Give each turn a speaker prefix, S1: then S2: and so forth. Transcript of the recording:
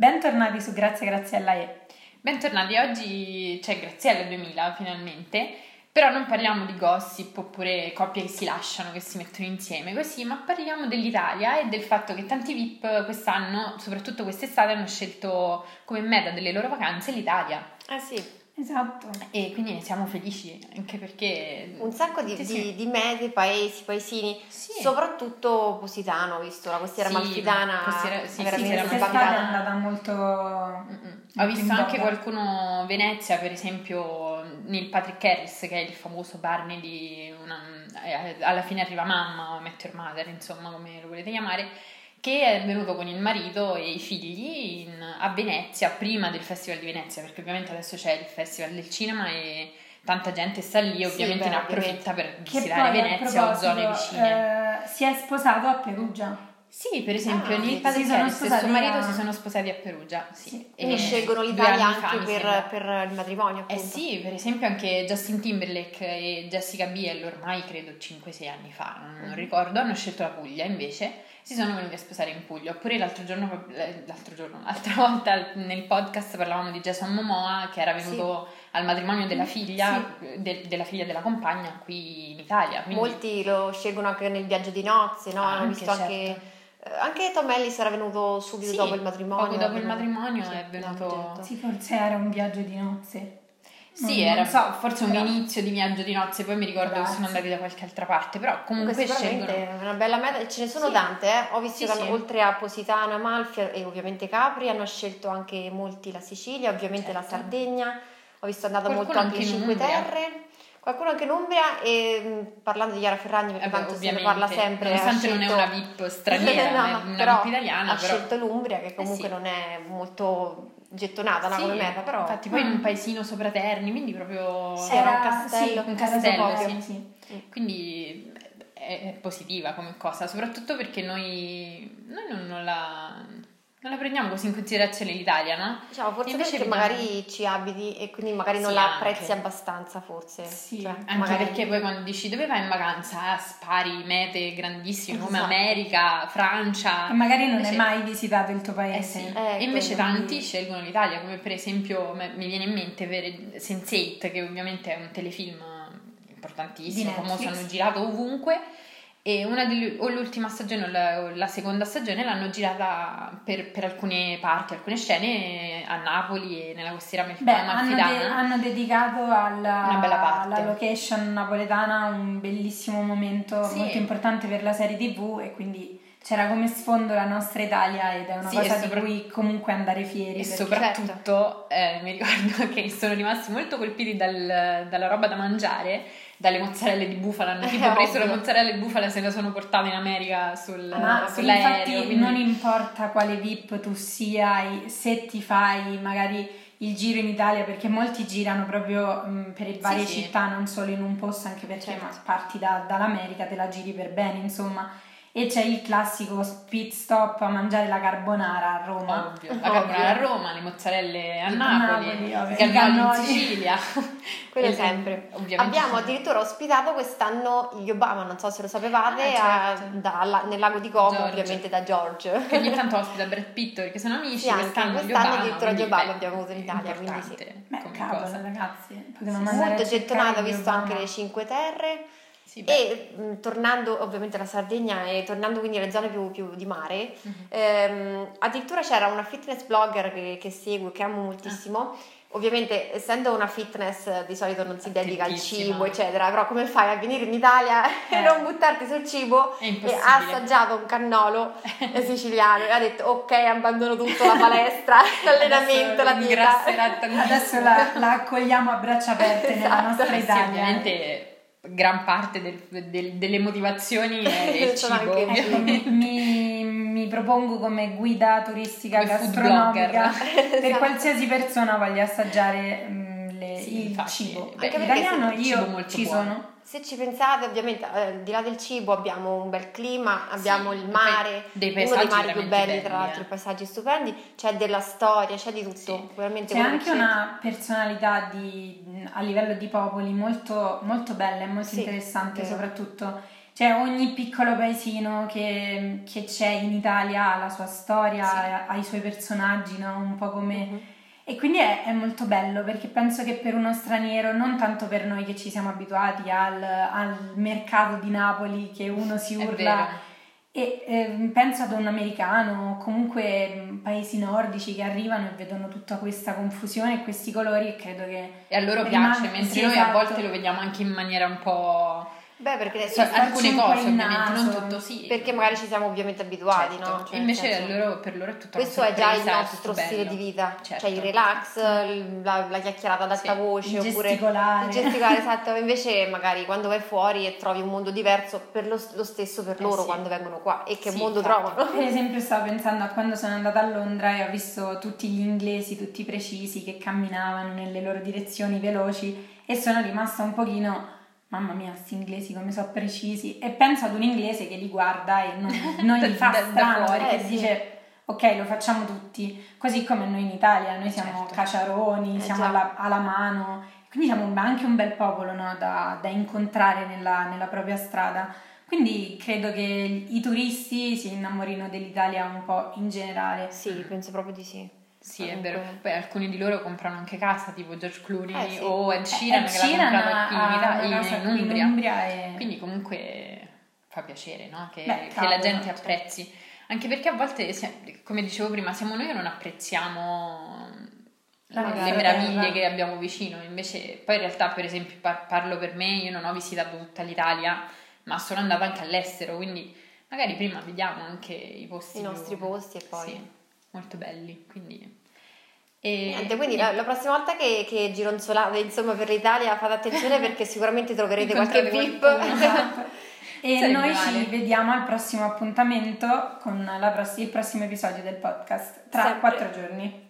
S1: Bentornati su Grazie Graziella E.
S2: Bentornati, oggi c'è Graziella 2000 finalmente, però non parliamo di gossip oppure coppie che si lasciano, che si mettono insieme così, ma parliamo dell'Italia e del fatto che tanti VIP quest'anno, soprattutto quest'estate, hanno scelto come meta delle loro vacanze l'Italia.
S3: Ah sì,
S1: Esatto.
S2: E quindi ne siamo felici, anche perché...
S3: un sacco di,
S2: Sì,
S3: di,
S2: sì.
S3: di mete, paesi, paesini,
S2: Sì.
S3: soprattutto Positano, ho visto la costiera
S2: Sì,
S3: amalfitana,
S2: costiera- sì,
S3: veramente
S2: costiera
S1: Quest'estate è andata molto...
S2: Mm-mm. Ho visto anche
S1: voga.
S2: qualcuno Venezia, per esempio Neil Patrick Harris, che è il famoso Barney di una, eh, alla fine arriva mamma o Met Your Mother, insomma, come lo volete chiamare, che è venuto con il marito e i figli in- a Venezia prima del Festival di Venezia, perché ovviamente adesso c'è il Festival del cinema e tanta gente sta lì,
S3: Sì,
S2: ovviamente
S3: beh,
S2: ne approfitta per visitare Venezia o zone vicine.
S1: eh, si è sposato a Perugia.
S2: Sì, per esempio,
S3: Ah, sì,
S1: si sono
S2: Harris e suo marito
S1: a-
S2: si sono sposati a Perugia. Sì.
S1: Sì.
S3: Quindi
S2: E
S3: scelgono
S2: due
S3: l'Italia anche per, per il matrimonio,
S2: Eh
S3: appunto.
S2: sì, per esempio anche Justin Timberlake e Jessica Biel ormai credo 5-6 anni fa, non, non ricordo, hanno scelto la Puglia invece, si sono venuti a sposare in Puglia. Oppure l'altro giorno, eh, l'altro giorno, l'altra volta nel podcast parlavamo di Jason Momoa che era venuto al matrimonio della figlia, de- della figlia della compagna qui in Italia. Quindi,
S3: Molti lo scelgono anche nel viaggio di nozze, no? Hanno
S2: Anche,
S3: visto anche...
S2: certo.
S3: eh, Anche Tom Ellis era venuto subito
S2: Sì,
S3: dopo il matrimonio.
S2: poco dopo il matrimonio
S3: sì,
S2: è venuto-
S3: l'hanno detto.
S1: Sì, forse era un viaggio di nozze.
S2: Sì,
S1: Non-
S2: era
S1: non so,
S2: forse un
S1: però-
S2: inizio di viaggio di nozze, poi mi ricordo che
S1: Grazie.
S2: sono andati da qualche altra parte, però
S3: Comunque sicuramente
S2: scelgono...
S3: è una bella meta, ce ne sono
S2: Sì.
S3: tante, eh. ho visto
S2: Sì,
S3: che hanno-
S2: sì.
S3: oltre a Positano, Amalfi e ovviamente Capri hanno scelto anche molti la Sicilia, ovviamente la
S2: Certo.
S3: Sardegna, ho visto è andata
S2: Qualcuno
S3: molto anche
S2: anche in
S3: Cinque
S2: Umbria.
S3: Terre, qualcuno anche in Umbria e mh, parlando di Chiara Ferragni perché
S2: Eh
S3: tanto se ne
S2: ovviamente,
S3: parla sempre,
S2: nonostante non è
S3: scelto-
S2: una VIP straniera,
S3: No,
S2: una
S3: però
S2: VIP italiana,
S3: ha
S2: però...
S3: scelto l'Umbria che comunque
S2: sì.
S3: non è molto gettonata no,
S2: Sì,
S3: come meta, però
S2: infatti poi in un paesino sopra Terni, quindi proprio...
S3: Sì, era un castello,
S1: sì,
S2: un castello,
S1: proprio,
S2: sì. Quindi è, è positiva come cosa, soprattutto perché noi, noi non, non la, non la prendiamo così in considerazione l'Italia, no?
S3: diciamo forse
S2: Invece
S3: perché
S2: vediamo-
S3: magari ci abiti e quindi magari non
S2: Sì,
S3: la
S2: anche.
S3: apprezzi abbastanza forse.
S1: Sì,
S3: Cioè,
S2: Anche
S3: magari-
S2: perché poi quando dici dove vai in vacanza, ah, spari mete grandissime come
S3: Esatto.
S2: America, Francia.
S1: E magari non
S2: Invece-
S1: hai mai visitato il tuo
S2: Eh
S1: paese.
S2: sì,
S3: Eh,
S2: e invece
S3: quello,
S2: tanti
S3: quindi-
S2: scelgono l'Italia, come per esempio mi viene in mente per Sense8, che ovviamente è un telefilm importantissimo, famoso, hanno girato ovunque. E una delle- o l'ultima stagione o la, o la seconda stagione l'hanno girata per, per alcune parti, alcune scene a Napoli e nella costiera
S1: Beh, hanno, de- hanno dedicato alla, alla location napoletana un bellissimo momento
S2: Sì.
S1: molto importante per la serie TV e quindi c'era come sfondo la nostra Italia ed è una
S2: Sì,
S1: cosa
S2: sopra-
S1: di cui comunque andare fieri.
S2: E
S1: perché-
S2: soprattutto eh, mi ricordo che sono rimasti molto colpiti dal- dalla roba da mangiare, dalle mozzarelle di bufala. Hanno
S3: Eh,
S2: tipo preso
S3: ovvio.
S2: le mozzarelle di bufala e se le sono portate in America sul,
S1: Ma
S2: sull'aereo.
S1: infatti
S2: quindi-
S1: non importa quale VIP tu sia, se ti fai magari il giro in Italia, perché molti girano proprio mh, per varie
S2: sì.
S1: città, non solo in un posto, anche perché
S3: Certo.
S1: parti da- dall'America, te la giri per bene, insomma. E c'è il classico pit stop a mangiare la carbonara a Roma.
S2: Ovvio. La carbonara a Roma, le mozzarelle a
S1: A
S2: Napoli,
S1: Napoli,
S2: i cannoli in. Sicilia.
S3: Quello sempre.
S2: Ovviamente
S3: Abbiamo
S2: sì.
S3: addirittura ospitato quest'anno gli Obama, non so se lo sapevate,
S2: Ah,
S3: a-
S2: certo.
S3: da- la- nel lago di Como,
S2: George.
S3: ovviamente da George.
S2: Che ogni tanto ospita Brad Pitt perché sono amici,
S3: Sì,
S2: quest'anno, gli
S3: quest'anno
S2: Obama,
S3: addirittura gli Obama
S2: beh,
S3: abbiamo avuto in Italia, quindi sì.
S1: Beh,
S2: come
S1: cavolo,
S2: cosa.
S1: ragazzi, potevamo andare
S3: Molto
S1: a gli
S3: visto anche le Cinque Terre.
S2: Sì.
S3: E mh, tornando ovviamente alla Sardegna e tornando quindi alle zone più, più di mare,
S2: Mhm.
S3: ehm, addirittura c'era una fitness blogger che, che seguo, che amo moltissimo. Ovviamente, essendo una fitness, di solito non si dedica al cibo, eccetera, però come fai a venire in Italia e
S1: Eh.
S3: non buttarti sul cibo? E ha assaggiato un cannolo siciliano e ha detto: Ok, abbandono tutto, la palestra, l'allenamento, la dieta.
S1: Adesso la, la accogliamo a braccia aperte nella
S3: Esatto.
S1: nostra
S2: Sì,
S1: Italia.
S2: ovviamente gran parte del- del- delle motivazioni è il cibo,
S3: anche-
S1: mi, mi propongo come guida turistica
S2: Come
S1: gastronomica per
S3: Esatto.
S1: qualsiasi persona voglia assaggiare mm, le-
S2: Sì,
S1: il
S2: infatti.
S1: cibo.
S2: Beh,
S3: Anche
S1: Italiano
S2: il cibo
S1: io
S2: molto
S1: ci
S2: buono.
S1: sono.
S3: Se ci pensate, ovviamente, eh, al di là del cibo abbiamo un bel clima, abbiamo
S2: Sì,
S3: il mare,
S2: dei
S3: uno dei mari più
S2: veramente
S3: belli, tra
S2: belli,
S3: l'altro,
S2: eh.
S3: i paesaggi stupendi, c'è della storia, c'è di tutto,
S2: Sì.
S3: veramente
S1: C'è anche
S3: che
S1: una personalità di- a livello di popoli molto, molto bella e molto
S3: Sì,
S1: interessante, soprattutto cioè ogni piccolo paesino che, che c'è in Italia ha la sua storia,
S3: Sì.
S1: ha, i suoi personaggi, no? Un po' come...
S3: Mhm.
S1: E quindi è, è molto bello perché penso che per uno straniero, non tanto per noi che ci siamo abituati al, al mercato di Napoli che uno si urla, e ehm, penso ad un americano o comunque mh, paesi nordici che arrivano e vedono tutta questa confusione e questi colori e credo che
S2: E a loro
S1: Rimane-
S2: piace, mentre
S1: sì,
S2: noi a
S1: esatto.
S2: volte lo vediamo anche in maniera un po'...
S3: Beh, perché,
S2: so-
S1: farci
S2: alcune cose ovviamente, non tutto sì.
S3: perché magari ci siamo ovviamente abituati,
S2: Certo.
S3: no? Cioè,
S2: E invece
S3: senso-
S2: loro- per loro è tutta
S3: Questo è già il nostro
S2: tutto
S3: stile
S2: bello.
S3: di vita,
S2: Certo.
S3: cioè il relax, la, la chiacchierata ad alta
S2: Sì,
S3: voce,
S1: il
S3: oppure
S1: gesticolare.
S3: il gesticolare, esatto. Invece magari quando vai fuori e trovi un mondo diverso, per lo, lo stesso per
S2: Eh
S3: loro
S2: sì.
S3: quando vengono qua e che
S2: Sì,
S3: mondo
S2: infatti.
S3: trovano.
S1: Per esempio stavo pensando a quando sono andata a Londra e ho visto tutti gli inglesi, tutti precisi, che camminavano nelle loro direzioni veloci e sono rimasta un pochino, mamma mia, questi inglesi come sono precisi e penso ad un inglese che li guarda e non, non gli fa
S2: Da- da
S1: strano
S2: fuori.
S1: perché
S3: Eh, sì.
S1: dice ok lo facciamo tutti, così come noi in Italia, noi siamo
S2: Certo.
S1: caciaroni,
S3: Eh,
S1: siamo alla, alla mano, quindi siamo anche un bel popolo no, da, da incontrare nella, nella propria strada. Quindi credo che i turisti si innamorino dell'Italia un po' in generale.
S3: Sì, penso proprio di sì.
S2: Sì, è vero. Poi alcuni di loro comprano anche casa, tipo George Clooney
S3: Eh, sì.
S2: o Ed Sheeran,
S1: Ed
S2: che l'ha
S1: Sheeran
S2: comprato in,
S1: ha
S2: Ita-
S1: una casa
S2: in Umbria.
S1: Umbria e-
S2: Quindi comunque fa piacere, no? Che,
S1: Beh,
S2: che
S1: cavolo,
S2: la gente
S1: certo.
S2: apprezzi. Anche perché a volte, come dicevo prima, siamo noi che non apprezziamo
S1: La
S2: le meraviglie
S1: terra.
S2: che abbiamo vicino. Invece, poi in realtà, per esempio, par- parlo per me, io non ho visitato tutta l'Italia, ma sono andata anche all'estero, quindi magari prima vediamo anche i posti
S3: I
S2: più-
S3: nostri posti e poi-
S2: Sì, molto belli, quindi... E,
S3: Niente, quindi la, la prossima volta che, che gironzolate insomma per l'Italia fate attenzione perché sicuramente troverete qualche VIP.
S1: Esatto. E
S2: Sarebbe
S1: noi
S2: male.
S1: ci vediamo al prossimo appuntamento con la pross- il prossimo episodio del podcast tra
S3: Sempre.
S1: quattro giorni.